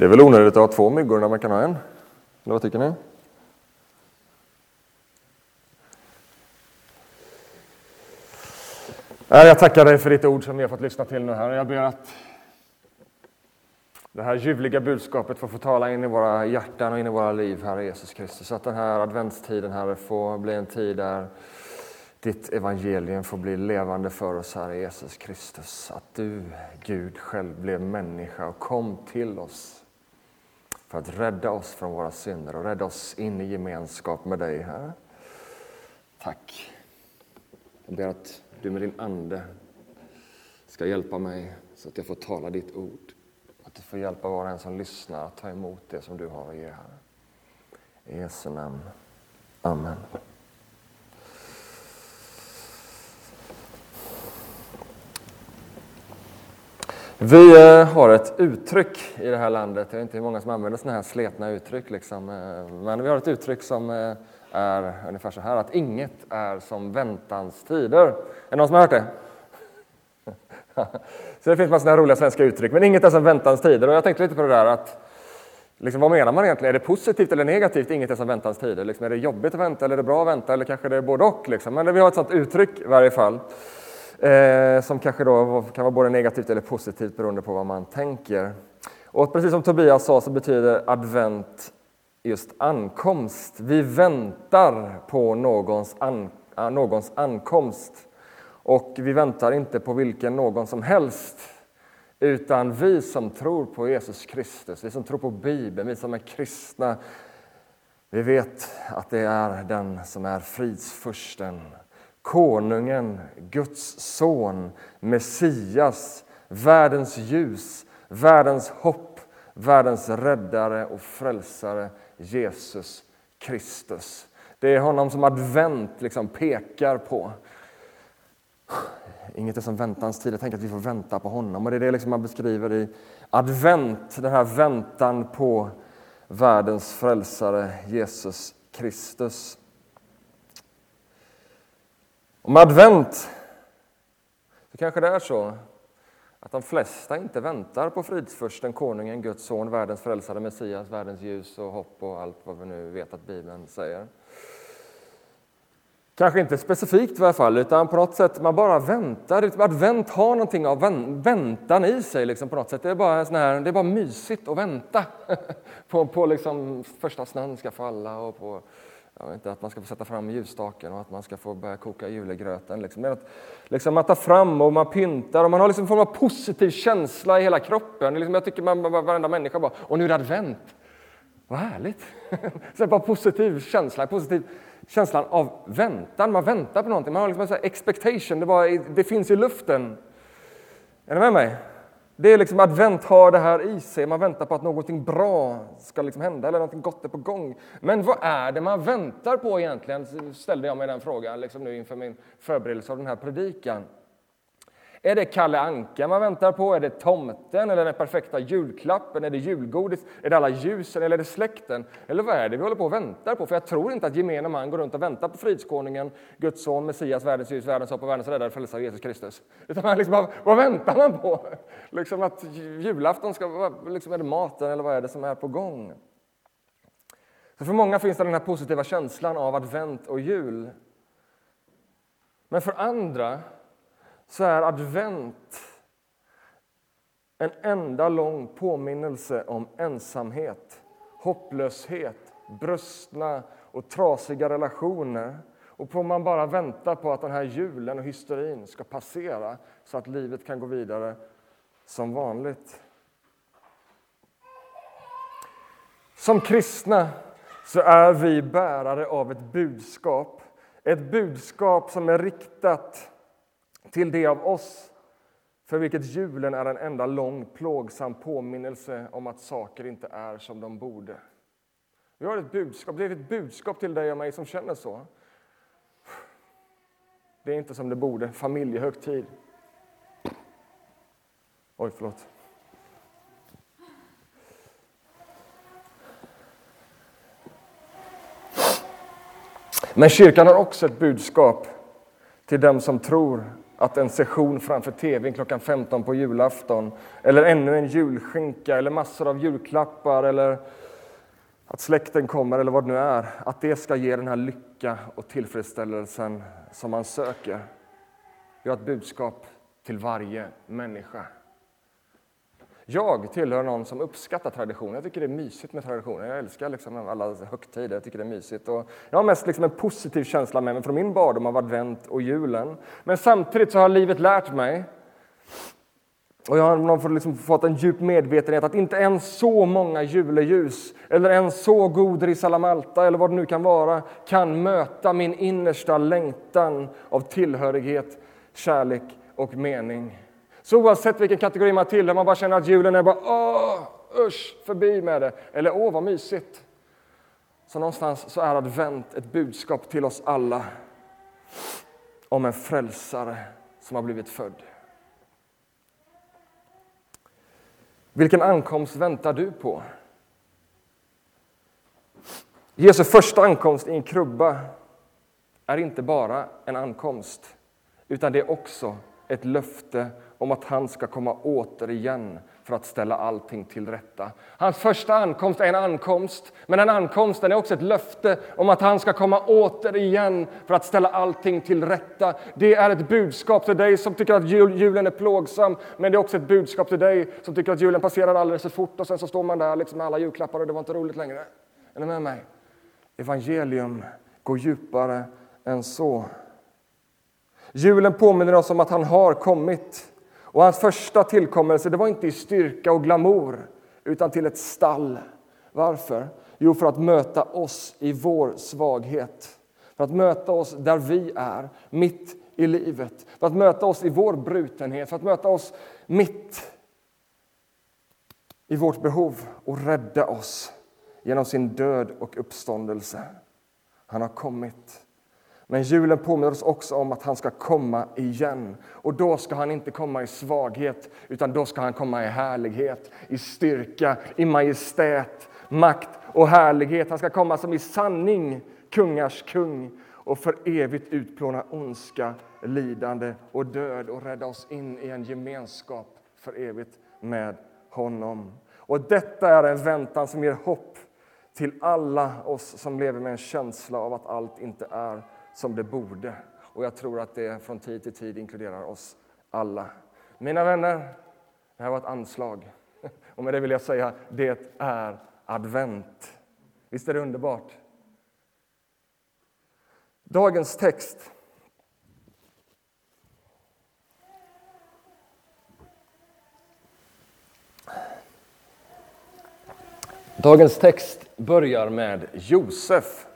Det är väl onödigt att ha två myggor när man kan ha en? Eller vad tycker ni? Jag tackar dig för ditt ord som vi har fått lyssna till nu här. Jag ber att det här ljuvliga budskapet får få tala in i våra hjärtan och in i våra liv, Herre Jesus Kristus. Så att den här adventstiden, Herre, får bli en tid där ditt evangelium får bli levande för oss, Herre Jesus Kristus. Att du, Gud, själv blev människa och kom till oss för att rädda oss från våra synder och rädda oss in i gemenskap med dig, Herre. Tack. Jag ber att du med din Ande ska hjälpa mig så att jag får tala ditt ord. Att du får hjälpa var och en som lyssnar att ta emot det som du har att ge, Herre. I Jesu namn. Amen. Vi eh, har ett uttryck i det här landet, jag vet inte hur många som använder sådana här sletna uttryck, liksom. Eh, men vi har ett uttryck som eh, är ungefär så här att inget är som väntans tider. Är det någon som har hört det? så det finns massa roliga svenska uttryck, men inget är som väntans tider. Och jag tänkte lite på det där att Liksom, vad menar man egentligen? Är det positivt eller negativt? Inget är som väntans tider. Liksom, är det jobbigt att vänta eller är det bra att vänta? Eller kanske det är både och? Liksom. Men vi har ett sådant uttryck i varje fall. Eh, som kanske då kan vara både negativt eller positivt beroende på vad man tänker. Och precis som Tobias sa så betyder advent just ankomst. Vi väntar på någons, an, eh, någons ankomst. Och vi väntar inte på vilken någon som helst. Utan vi som tror på Jesus Kristus, vi som tror på Bibeln, vi som är kristna. Vi vet att det är den som är fridsfursten, konungen, Guds son, Messias, världens ljus, världens hopp, världens räddare och frälsare Jesus Kristus. Det är honom som advent liksom pekar på. Inget är som väntans tid. Jag tänker att vi får vänta på honom. Och Det är det liksom man beskriver i advent, den här väntan på världens frälsare Jesus Kristus. Om advent så kanske det är så att de flesta inte väntar på fridsfursten, konungen, Guds son, världens frälsare, Messias, världens ljus och hopp och allt vad vi nu vet att Bibeln säger. Kanske inte specifikt i alla fall, utan på något sätt man bara väntar. Advent har någonting av väntan i sig liksom på något sätt. Det är bara, sån här, det är bara mysigt att vänta på, på liksom första snön ska falla och på jag vet inte, att man ska få sätta fram ljusstaken och att man ska få börja koka julegröten. Liksom. Att, liksom, man tar fram och man pyntar och man har liksom en form av positiv känsla i hela kroppen. Liksom, jag tycker man, varenda människa bara, och nu är det advent. Vad härligt! så bara positiv känsla, positiv känslan av väntan. Man väntar på någonting, man har liksom en expectation, det, bara, det finns i luften. Är ni med mig? Det är liksom advent har det här i sig, man väntar på att någonting bra ska liksom hända eller någonting gott är på gång. Men vad är det man väntar på egentligen? Ställde jag mig den frågan liksom nu inför min förberedelse av den här predikan. Är det Kalle Anka man väntar på? Är det tomten eller den perfekta julklappen? Är det julgodis? Är det alla ljusen eller är det släkten? Eller vad är det vi håller på och väntar på? För jag tror inte att gemene man går runt och väntar på fridskonungen, Guds son, Messias, världens ljus, världens hopp och världens räddare, frälsare Jesus Kristus. Utan man liksom vad väntar man på? Liksom att julafton ska, liksom är det maten eller vad är det som är på gång? Så för många finns det den här positiva känslan av advent och jul. Men för andra så är advent en enda lång påminnelse om ensamhet, hopplöshet, brustna och trasiga relationer. Och på man bara väntar på att den här julen och hysterin ska passera så att livet kan gå vidare som vanligt. Som kristna så är vi bärare av ett budskap. Ett budskap som är riktat till det av oss för vilket julen är en enda lång plågsam påminnelse om att saker inte är som de borde. Vi har ett budskap, det är ett budskap till dig och mig som känner så. Det är inte som det borde, familjehögtid. Oj, förlåt. Men kyrkan har också ett budskap till dem som tror att en session framför tvn klockan 15 på julafton eller ännu en julskinka eller massor av julklappar eller att släkten kommer eller vad det nu är, att det ska ge den här lycka och tillfredsställelsen som man söker. Vi har ett budskap till varje människa. Jag tillhör någon som uppskattar traditioner. Jag tycker det är mysigt med traditioner. Jag älskar liksom alla högtider. Jag tycker det är mysigt. Och jag har mest liksom en positiv känsla med mig från min barndom av advent och julen. Men samtidigt så har livet lärt mig och jag har liksom fått en djup medvetenhet att inte ens så många juleljus eller en så god risalamalta eller vad det nu kan vara kan möta min innersta längtan av tillhörighet, kärlek och mening. Så oavsett vilken kategori man tillhör, man bara känner att julen är bara åh, usch, förbi med det. Eller åh, vad mysigt. Så någonstans så är advent ett budskap till oss alla om en frälsare som har blivit född. Vilken ankomst väntar du på? Jesu första ankomst i en krubba är inte bara en ankomst, utan det är också ett löfte om att han ska komma återigen för att ställa allting till rätta. Hans första ankomst är en ankomst, men den ankomsten är också ett löfte om att han ska komma återigen för att ställa allting till rätta. Det är ett budskap till dig som tycker att jul, julen är plågsam, men det är också ett budskap till dig som tycker att julen passerar alldeles för fort och sen så står man där liksom med alla julklappar och det var inte roligt längre. Är ni med mig? Evangelium går djupare än så. Julen påminner oss om att han har kommit. Och hans första tillkommelse det var inte i styrka och glamour, utan till ett stall. Varför? Jo, för att möta oss i vår svaghet. För att möta oss där vi är, mitt i livet. För att möta oss i vår brutenhet, för att möta oss mitt i vårt behov och rädda oss genom sin död och uppståndelse. Han har kommit men julen påminner oss också om att han ska komma igen. Och då ska han inte komma i svaghet, utan då ska han komma i härlighet, i styrka, i majestät, makt och härlighet. Han ska komma som i sanning kungars kung och för evigt utplåna ondska, lidande och död och rädda oss in i en gemenskap för evigt med honom. Och detta är en väntan som ger hopp till alla oss som lever med en känsla av att allt inte är som det borde. Och jag tror att det från tid till tid inkluderar oss alla. Mina vänner, det här var ett anslag. Och med det vill jag säga, det är advent. Visst är det underbart? Dagens text Dagens text börjar med Josef.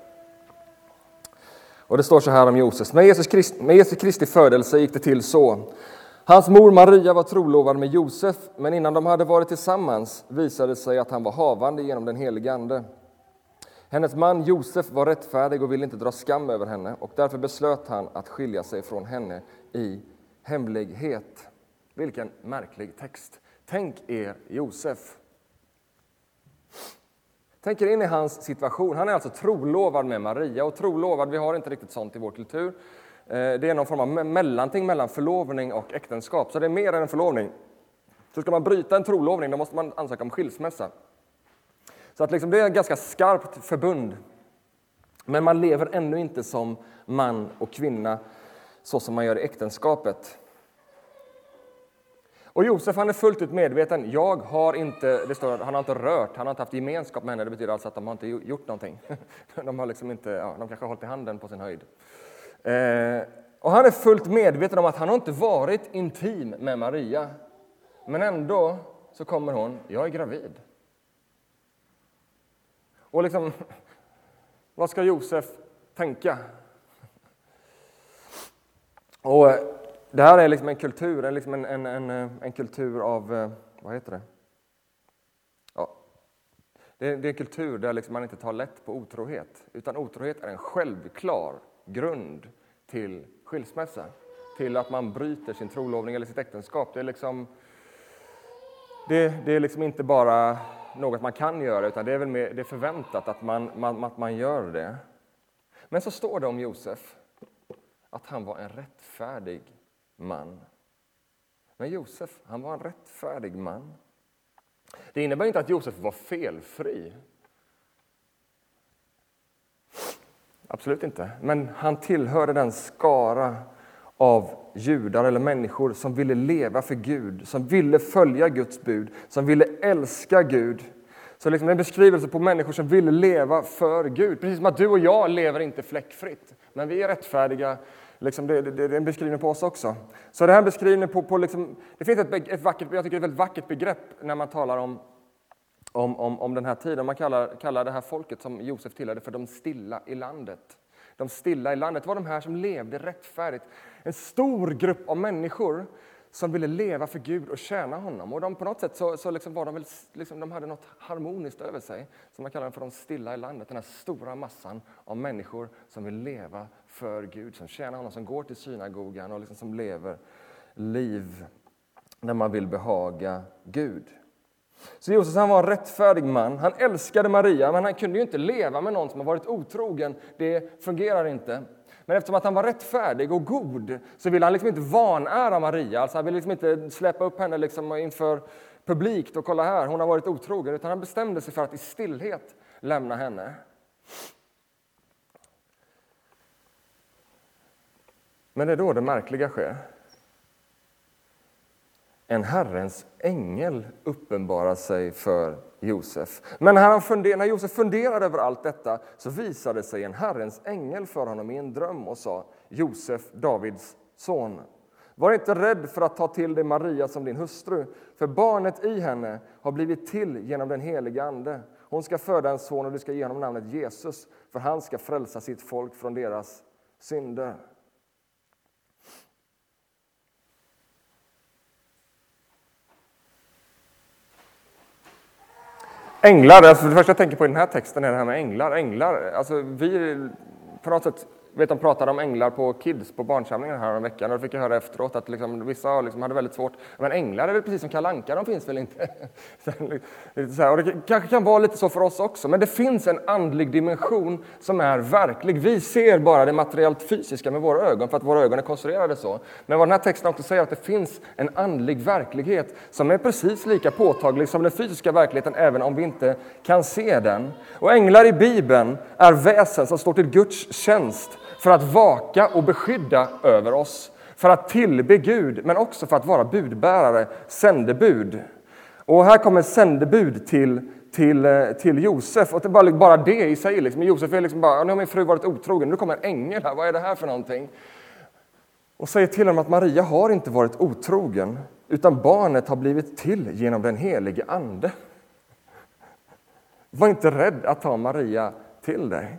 Och det står så här om Josef. Med Jesus, Krist, med Jesus Kristi födelse gick det till så. Hans mor Maria var trolovad med Josef, men innan de hade varit tillsammans visade det sig att han var havande genom den helige Ande. Hennes man Josef var rättfärdig och ville inte dra skam över henne och därför beslöt han att skilja sig från henne i hemlighet. Vilken märklig text! Tänk er Josef. Tänk er in i hans situation. Han är alltså trolovad med Maria. Och trolovad, vi har inte riktigt sånt i vår kultur. Eh, det är någon form av mellanting mellan förlovning och äktenskap. Så det är mer än en förlovning. Så ska man bryta en trolovning då måste man ansöka om skilsmässa. Så att liksom det är ett ganska skarpt förbund. Men man lever ännu inte som man och kvinna så som man gör i äktenskapet. Och Josef han är fullt ut medveten. Jag har inte, det står, han har inte rört, han har inte haft gemenskap med henne. Det betyder alltså att de har inte gjort någonting. De har liksom inte, ja, de kanske har hållit i handen på sin höjd. Eh, och han är fullt medveten om att han har inte varit intim med Maria. Men ändå så kommer hon, jag är gravid. Och liksom, vad ska Josef tänka? Och eh, det här är liksom en kultur, liksom en, en, en, eh, en kultur av, eh, vad heter det? Ja. Det, är, det är en kultur där liksom man inte tar lätt på otrohet, utan otrohet är en självklar grund till skilsmässa, till att man bryter sin trolovning eller sitt äktenskap. Det är liksom, det, det är liksom inte bara något man kan göra, utan det är, väl mer, det är förväntat att man, man, att man gör det. Men så står det om Josef att han var en rättfärdig man. Men Josef, han var en rättfärdig man. Det innebär inte att Josef var felfri. Absolut inte. Men han tillhörde den skara av judar eller människor som ville leva för Gud, som ville följa Guds bud, som ville älska Gud. Så liksom en beskrivelse på människor som ville leva för Gud. Precis som att du och jag lever inte fläckfritt, men vi är rättfärdiga. Liksom det, det, det, är en beskrivning på oss också. Så det här beskrivningen på, på liksom, det finns ett, ett vackert, jag tycker ett väldigt vackert begrepp när man talar om om, om, om den här tiden. Man kallar, kallar det här folket som Josef tillhörde för de stilla i landet. De stilla i landet var de här som levde rättfärdigt. En stor grupp av människor som ville leva för Gud och tjäna honom. Och de, på något sätt så, så liksom var de, väl, liksom, de hade något harmoniskt över sig som man kallar för de stilla i landet. Den här stora massan av människor som vill leva för Gud, som tjänar honom, som går till synagogan och liksom som lever liv när man vill behaga Gud. Så Josef han var en rättfärdig man. Han älskade Maria, men han kunde ju inte leva med någon som har varit otrogen. Det fungerar inte. Men eftersom att han var rättfärdig och god så ville han liksom inte vanära Maria. Alltså han ville liksom inte släppa upp henne liksom inför publikt och kolla här, hon har varit otrogen. Utan han bestämde sig för att i stillhet lämna henne. Men det är då det märkliga sker. En Herrens ängel uppenbarar sig för Josef. Men när, han funder, när Josef funderade över allt detta så visade sig en Herrens ängel för honom i en dröm och sa Josef, Davids son. Var inte rädd för att ta till dig Maria som din hustru, för barnet i henne har blivit till genom den helige Ande. Hon ska föda en son och du ska ge honom namnet Jesus, för han ska frälsa sitt folk från deras synder. Änglar, alltså det första jag tänker på i den här texten är det här med änglar. Änglar, alltså vi på något sätt vet, de pratade om änglar på Kids på barnsamlingen här om veckan och då fick jag höra efteråt att liksom, vissa liksom hade väldigt svårt. Men änglar är väl precis som kalanka, de finns väl inte? så och det kanske kan vara lite så för oss också, men det finns en andlig dimension som är verklig. Vi ser bara det materiellt fysiska med våra ögon för att våra ögon är konstruerade så. Men vad den här texten också säger är att det finns en andlig verklighet som är precis lika påtaglig som den fysiska verkligheten även om vi inte kan se den. Och änglar i Bibeln är väsen som står till Guds tjänst för att vaka och beskydda över oss, för att tillbe Gud, men också för att vara budbärare, sändebud. Och här kommer sändebud till, till, eh, till Josef. Och det bara, bara det i sig, liksom. Josef är liksom bara, nu har min fru varit otrogen, nu kommer en ängel här, vad är det här för någonting? Och säger till honom att Maria har inte varit otrogen, utan barnet har blivit till genom den helige Ande. Var inte rädd att ta Maria till dig.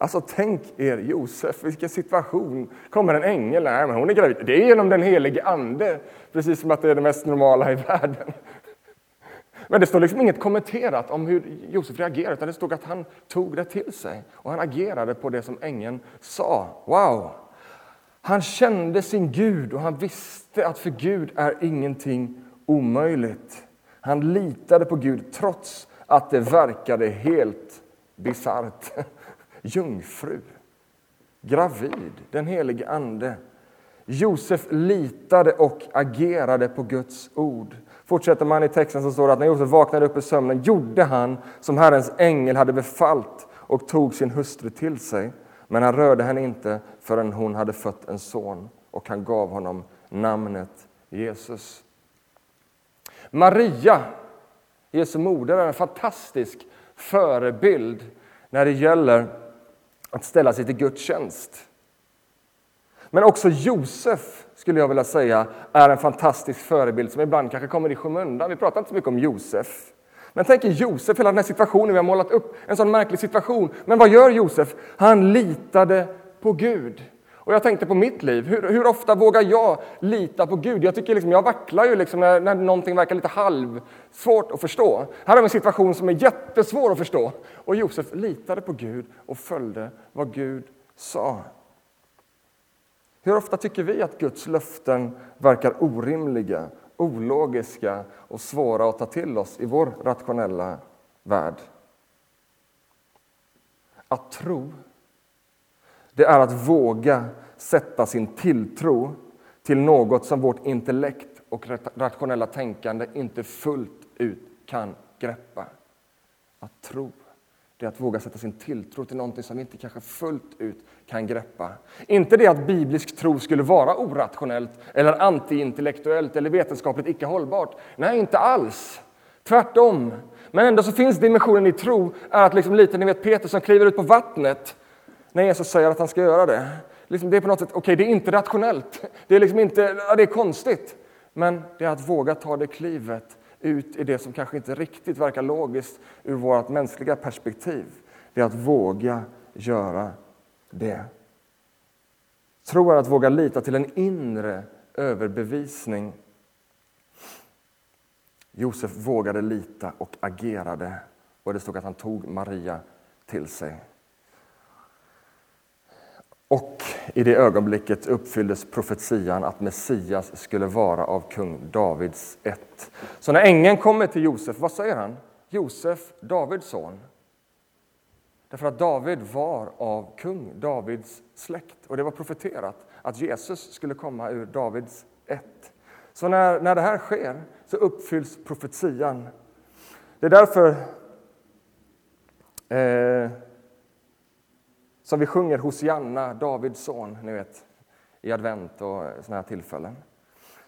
Alltså tänk er Josef, vilken situation. Kommer en ängel, nej men hon är gravid. Det är genom den helige ande, precis som att det är det mest normala i världen. Men det står liksom inget kommenterat om hur Josef reagerade, utan det stod att han tog det till sig och han agerade på det som ängeln sa. Wow! Han kände sin Gud och han visste att för Gud är ingenting omöjligt. Han litade på Gud trots att det verkade helt bisarrt jungfru, gravid, den helige Ande. Josef litade och agerade på Guds ord. Fortsätter man i texten så står det att när Josef vaknade upp i sömnen gjorde han som Herrens ängel hade befallt och tog sin hustru till sig. Men han rörde henne inte förrän hon hade fött en son och han gav honom namnet Jesus. Maria, Jesu moder, är en fantastisk förebild när det gäller att ställa sig till Guds tjänst. Men också Josef, skulle jag vilja säga, är en fantastisk förebild som ibland kanske kommer i skymundan. Vi pratar inte så mycket om Josef. Men tänk er Josef, hela den här situationen vi har målat upp, en sån märklig situation. Men vad gör Josef? Han litade på Gud. Och jag tänkte på mitt liv. Hur, hur ofta vågar jag lita på Gud? Jag tycker liksom, jag vacklar ju liksom när, när någonting verkar lite halvsvårt att förstå. Här har vi en situation som är jättesvår att förstå. Och Josef litade på Gud och följde vad Gud sa. Hur ofta tycker vi att Guds löften verkar orimliga, ologiska och svåra att ta till oss i vår rationella värld? Att tro det är att våga sätta sin tilltro till något som vårt intellekt och rationella tänkande inte fullt ut kan greppa. Att tro, det är att våga sätta sin tilltro till någonting som vi inte kanske fullt ut kan greppa. Inte det att biblisk tro skulle vara orationellt eller antiintellektuellt eller vetenskapligt icke hållbart. Nej, inte alls. Tvärtom. Men ändå så finns dimensionen i tro är att liksom lite, ni vet Peter som kliver ut på vattnet när Jesus säger att han ska göra det. Liksom det är på något sätt, okej, okay, det är inte rationellt. Det är liksom inte, ja, det är konstigt. Men det är att våga ta det klivet ut i det som kanske inte riktigt verkar logiskt ur vårt mänskliga perspektiv. Det är att våga göra det. Tro är att våga lita till en inre överbevisning. Josef vågade lita och agerade och det stod att han tog Maria till sig. Och i det ögonblicket uppfylldes profetian att Messias skulle vara av kung Davids ett. Så när ängeln kommer till Josef, vad säger han? Josef, Davids son. Därför att David var av kung Davids släkt och det var profeterat att Jesus skulle komma ur Davids ett. Så när, när det här sker så uppfylls profetian. Det är därför eh, som vi sjunger Hosianna, Davids son, ni vet, i advent och såna här tillfällen.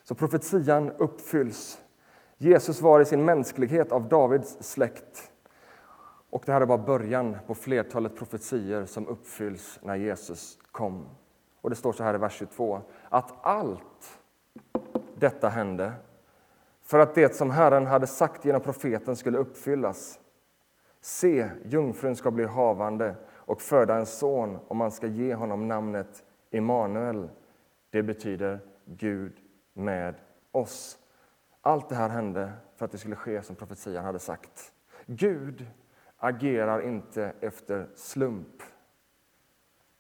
Så profetian uppfylls. Jesus var i sin mänsklighet av Davids släkt. Och det här är bara början på flertalet profetier som uppfylls när Jesus kom. Och det står så här i vers 22, att allt detta hände för att det som Herren hade sagt genom profeten skulle uppfyllas. Se, jungfrun ska bli havande och föda en son och man ska ge honom namnet Immanuel. Det betyder Gud med oss. Allt det här hände för att det skulle ske som profetian hade sagt. Gud agerar inte efter slump.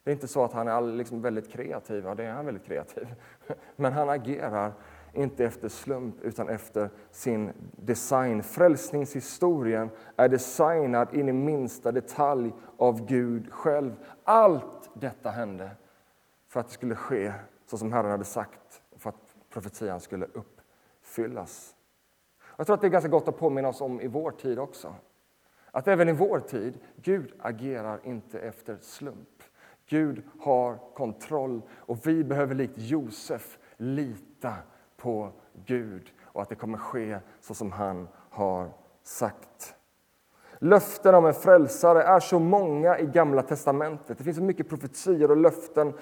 Det är inte så att han är liksom väldigt kreativ, ja det är han väldigt kreativ. Men han agerar inte efter slump utan efter sin design. Frälsningshistorien är designad in i minsta detalj av Gud själv. Allt detta hände för att det skulle ske så som Herren hade sagt, för att profetian skulle uppfyllas. Jag tror att det är ganska gott att påminna oss om i vår tid också. Att även i vår tid, Gud agerar inte efter slump. Gud har kontroll och vi behöver likt Josef lita på Gud och att det kommer ske så som han har sagt. Löften om en frälsare är så många i Gamla testamentet. Det finns så mycket profetier och löften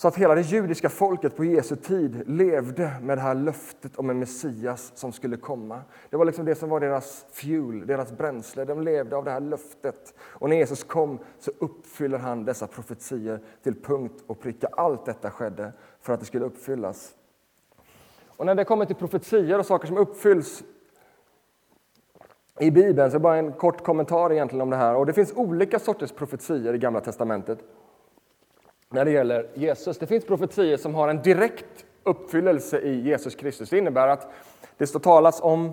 så att hela det judiska folket på Jesu tid levde med det här löftet om en Messias som skulle komma. Det var liksom det som var deras fuel, deras bränsle. De levde av det här löftet. Och när Jesus kom så uppfyller han dessa profetier till punkt och pricka. Allt detta skedde för att det skulle uppfyllas. Och när det kommer till profetier och saker som uppfylls i Bibeln, så bara en kort kommentar egentligen om det här. Och det finns olika sorters profetier i Gamla testamentet när det gäller Jesus. Det finns profetier som har en direkt uppfyllelse i Jesus Kristus. Det innebär att det står talas om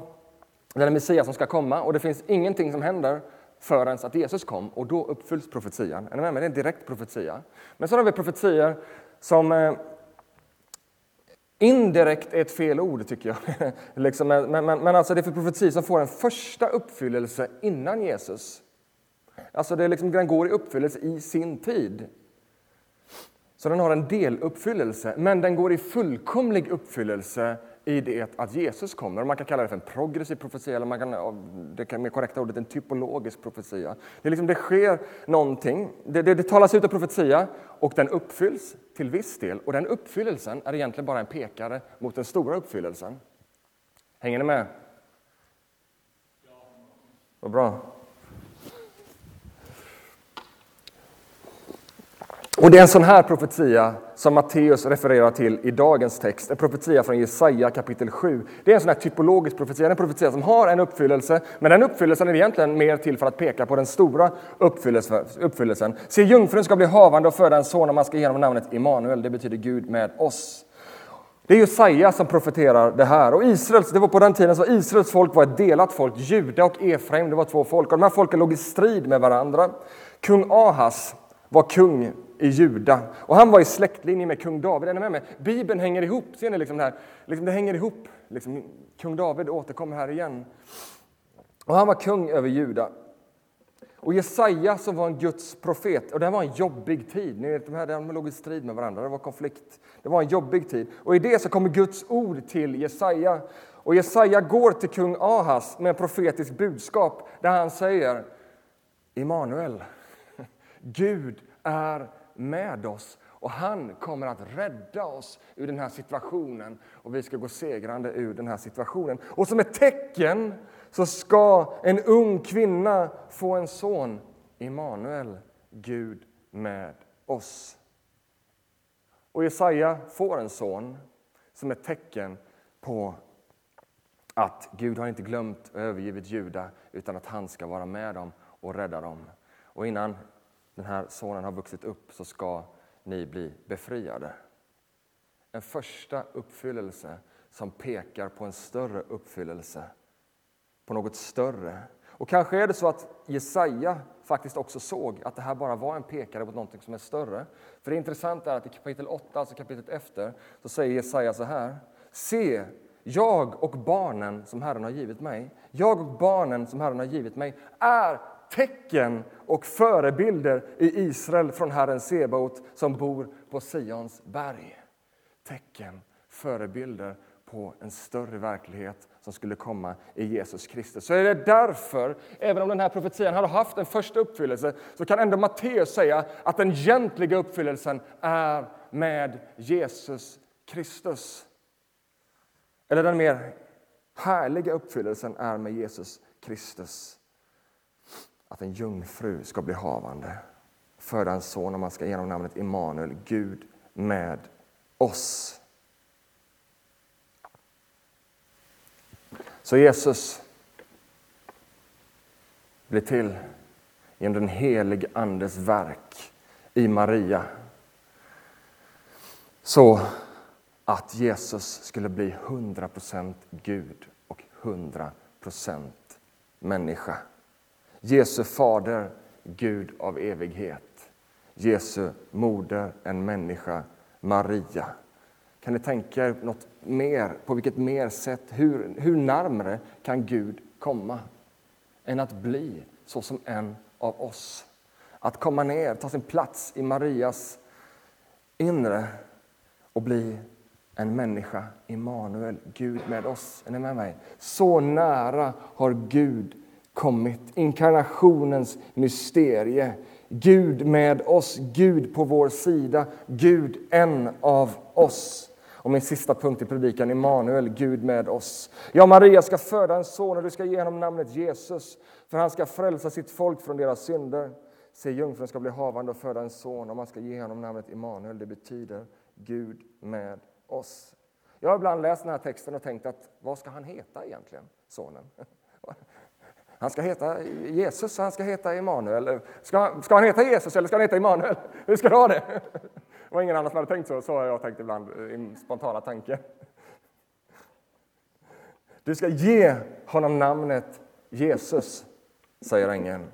den Messias som ska komma och det finns ingenting som händer förrän att Jesus kom och då uppfylls profetian. Är ni med mig? Det är en direkt profetia. Men så har vi profetier som eh, Indirekt är ett fel ord, tycker jag. liksom, men, men, men alltså det är för profeti som får en första uppfyllelse innan Jesus. Alltså det är liksom, den går i uppfyllelse i sin tid. Så den har en deluppfyllelse, men den går i fullkomlig uppfyllelse i det att Jesus kommer. Man kan kalla det för en progressiv profetia, eller man kan, det kan mer korrekta ordet en typologisk profetia. Det, är liksom, det sker någonting, det, det, det talas ut en profetia och den uppfylls till viss del. Och den uppfyllelsen är egentligen bara en pekare mot den stora uppfyllelsen. Hänger ni med? Vad bra. Och det är en sån här profetia som Matteus refererar till i dagens text, en profetia från Jesaja kapitel 7. Det är en sån här typologisk profetia, en profetia som har en uppfyllelse, men den uppfyllelsen är egentligen mer till för att peka på den stora uppfyllelsen. Se, jungfrun ska bli havande och föda en son och man ska ge honom namnet Immanuel, det betyder Gud med oss. Det är Jesaja som profeterar det här. Och Israels, det var på den tiden så Israels folk var ett delat folk. Juda och Efraim, det var två folk. Och de här folken låg i strid med varandra. Kung Ahas var kung i Juda. Och han var i släktlinje med kung David. Är ni med mig? Bibeln hänger ihop. Ser ni liksom det här? Liksom det hänger ihop. Liksom, kung David återkommer här igen. Och han var kung över Juda. Och Jesaja som var en Guds profet, och det var en jobbig tid. Ni vet, de här de låg i strid med varandra, det var konflikt. Det var en jobbig tid. Och i det så kommer Guds ord till Jesaja. Och Jesaja går till kung Ahas med en profetisk budskap där han säger Immanuel, Gud är med oss och han kommer att rädda oss ur den här situationen och vi ska gå segrande ur den här situationen. Och som ett tecken så ska en ung kvinna få en son, Immanuel, Gud med oss. Och Jesaja får en son som ett tecken på att Gud har inte glömt och övergivit Juda utan att han ska vara med dem och rädda dem. Och innan den här sonen har vuxit upp så ska ni bli befriade. En första uppfyllelse som pekar på en större uppfyllelse, på något större. Och kanske är det så att Jesaja faktiskt också såg att det här bara var en pekare på något som är större. För det intressanta är att i kapitel 8, alltså kapitlet efter, så säger Jesaja så här. Se, jag och barnen som Herren har givit mig, jag och barnen som Herren har givit mig är tecken och förebilder i Israel från Herren Sebaot som bor på Sions berg. Tecken, förebilder på en större verklighet som skulle komma i Jesus Kristus. Så är det därför, även om den här profetian hade haft en första uppfyllelse, så kan ändå Matteus säga att den egentliga uppfyllelsen är med Jesus Kristus. Eller den mer härliga uppfyllelsen är med Jesus Kristus. Att en jungfru ska bli havande, föda en son och man ska genom namnet Immanuel, Gud med oss. Så Jesus blir till genom den helige Andes verk i Maria. Så att Jesus skulle bli 100% Gud och 100% människa. Jesu fader, Gud av evighet. Jesu moder, en människa, Maria. Kan ni tänka er något mer, på vilket mer sätt, hur, hur närmare kan Gud komma än att bli så som en av oss? Att komma ner, ta sin plats i Marias inre och bli en människa, Immanuel, Gud med oss. Är ni med mig? Så nära har Gud kommit. Inkarnationens mysterie. Gud med oss, Gud på vår sida, Gud en av oss. Och min sista punkt i predikan, Immanuel, Gud med oss. Ja, Maria ska föda en son och du ska ge honom namnet Jesus, för han ska frälsa sitt folk från deras synder. Se, jungfrun ska bli havande och föda en son och man ska ge honom namnet Immanuel. Det betyder Gud med oss. Jag har ibland läst den här texten och tänkt att vad ska han heta egentligen, sonen? Han ska heta Jesus, han ska heta Emanuel. Ska, ska han heta Jesus eller ska han heta Emanuel? Hur ska du ha det? Det var ingen annan som hade tänkt så, så har jag tänkt ibland i spontana tanke. Du ska ge honom namnet Jesus, säger ängeln.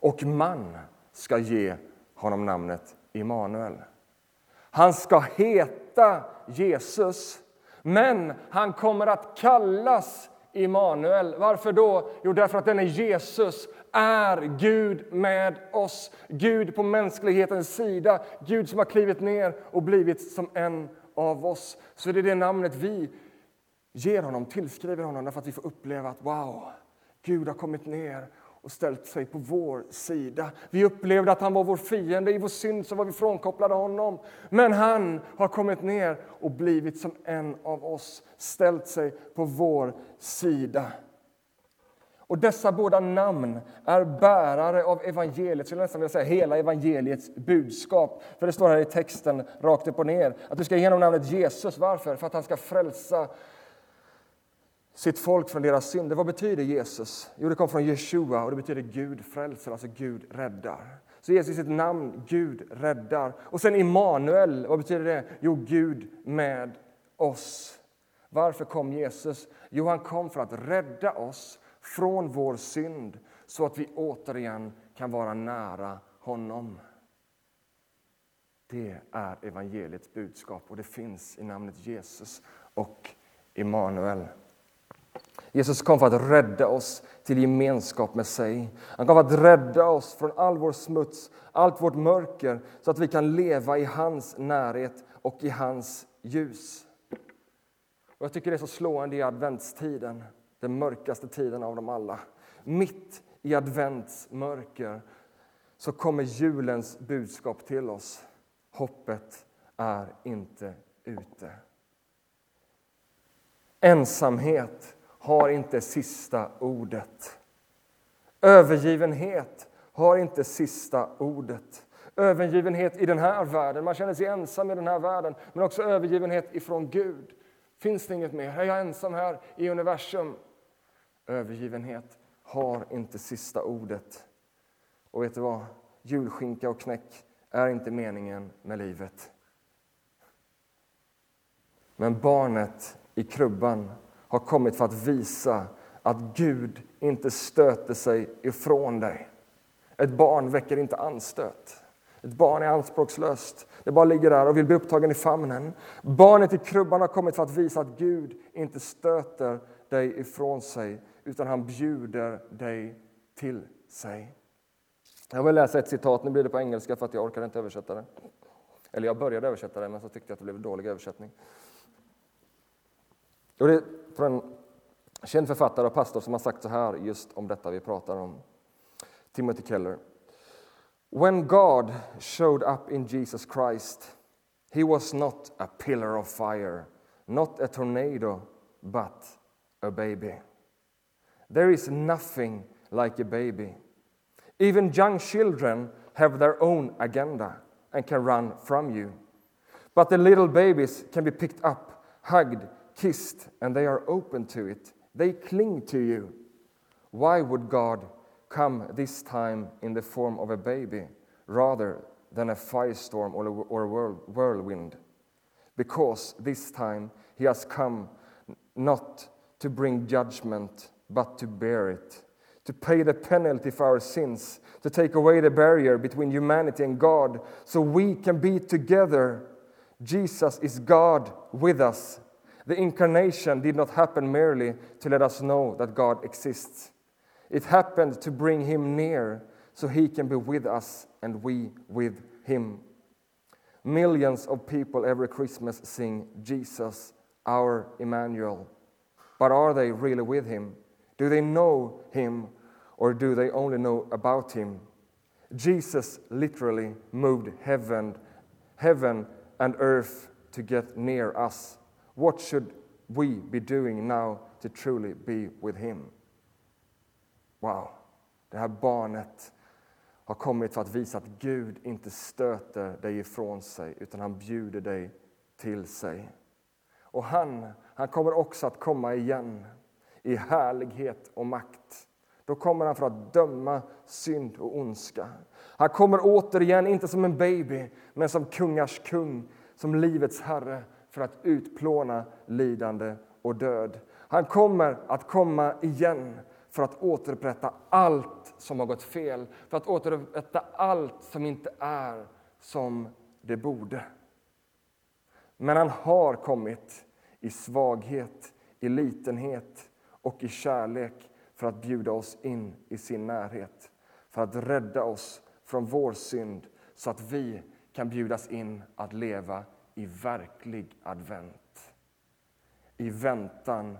Och man ska ge honom namnet Immanuel. Han ska heta Jesus, men han kommer att kallas Immanuel. Varför då? Jo, därför att denne Jesus är Gud med oss. Gud på mänsklighetens sida. Gud som har klivit ner och blivit som en av oss. Så det är det namnet vi ger honom, tillskriver honom, därför att vi får uppleva att wow, Gud har kommit ner och ställt sig på vår sida. Vi upplevde att han var vår fiende. I vår synd så var vi frånkopplade honom. Men han har kommit ner och blivit som en av oss, ställt sig på vår sida. Och dessa båda namn är bärare av evangeliet, skulle nästan vilja säga hela evangeliets budskap. För det står här i texten rakt upp och ner att du ska ge honom namnet Jesus. Varför? För att han ska frälsa sitt folk från deras synder. Vad betyder Jesus? Jo, det kom från Jeshua och det betyder Gud frälser, alltså Gud räddar. Så Jesus sitt namn, Gud räddar. Och sen Immanuel, vad betyder det? Jo, Gud med oss. Varför kom Jesus? Jo, han kom för att rädda oss från vår synd så att vi återigen kan vara nära honom. Det är evangeliets budskap och det finns i namnet Jesus och Immanuel. Jesus kom för att rädda oss till gemenskap med sig. Han kom för att rädda oss från all vår smuts, allt vårt mörker så att vi kan leva i hans närhet och i hans ljus. Och jag tycker det är så slående i adventstiden, den mörkaste tiden av dem alla. Mitt i adventsmörker så kommer julens budskap till oss. Hoppet är inte ute. Ensamhet har inte sista ordet. Övergivenhet har inte sista ordet. Övergivenhet i den här världen, man känner sig ensam i den här världen, men också övergivenhet ifrån Gud. Finns det inget mer? Är jag ensam här i universum? Övergivenhet har inte sista ordet. Och vet du vad? Julskinka och knäck är inte meningen med livet. Men barnet i krubban har kommit för att visa att Gud inte stöter sig ifrån dig. Ett barn väcker inte anstöt. Ett barn är anspråkslöst. Det bara ligger där och vill bli upptagen i famnen. Barnet i krubban har kommit för att visa att Gud inte stöter dig ifrån sig utan han bjuder dig till sig. Jag vill läsa ett citat, nu blir det på engelska för att jag orkar inte översätta det. Eller jag började översätta det, men så tyckte jag att det blev en dålig översättning. Och det från en känd författare och pastor som har sagt så här just om detta vi pratar om. Timothy Keller. When God showed up in Jesus Christ, he was not a pillar of fire, not a tornado, but a baby. There is nothing like a baby. Even young children have their own agenda and can run from you. But the little babies can be picked up, hugged, kissed, and they are open to it. They cling to you. Why would God come this time in the form of a baby rather than a firestorm or a whirlwind? Because this time he has come not to bring judgment, but to bear it, to pay the penalty for our sins, to take away the barrier between humanity and God, so we can be together. Jesus is God with us the incarnation did not happen merely to let us know that God exists. It happened to bring him near so he can be with us and we with him. Millions of people every Christmas sing Jesus, our Emmanuel. But are they really with him? Do they know him or do they only know about him? Jesus literally moved heaven, heaven and earth to get near us. What should we be doing now to truly be with him? Wow, det här barnet har kommit för att visa att Gud inte stöter dig ifrån sig utan han bjuder dig till sig. Och han, han kommer också att komma igen i härlighet och makt. Då kommer han för att döma synd och ondska. Han kommer återigen, inte som en baby, men som kungars kung, som livets herre för att utplåna lidande och död. Han kommer att komma igen för att återupprätta allt som har gått fel, för att återupprätta allt som inte är som det borde. Men han har kommit i svaghet, i litenhet och i kärlek för att bjuda oss in i sin närhet, för att rädda oss från vår synd så att vi kan bjudas in att leva i verklig advent. I väntan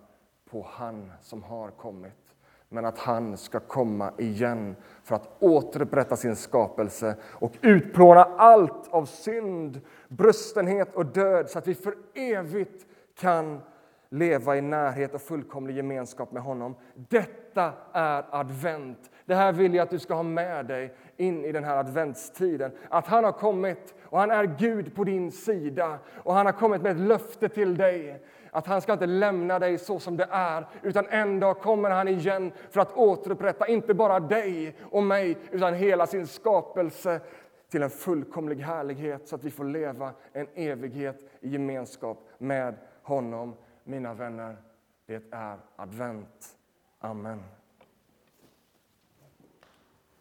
på han som har kommit, men att han ska komma igen för att återupprätta sin skapelse och utplåna allt av synd, brustenhet och död så att vi för evigt kan leva i närhet och fullkomlig gemenskap med honom. Detta är advent. Det här vill jag att du ska ha med dig in i den här adventstiden. Att han har kommit och han är Gud på din sida och han har kommit med ett löfte till dig att han ska inte lämna dig så som det är utan en dag kommer han igen för att återupprätta inte bara dig och mig utan hela sin skapelse till en fullkomlig härlighet så att vi får leva en evighet i gemenskap med honom. Mina vänner, det är advent. Amen.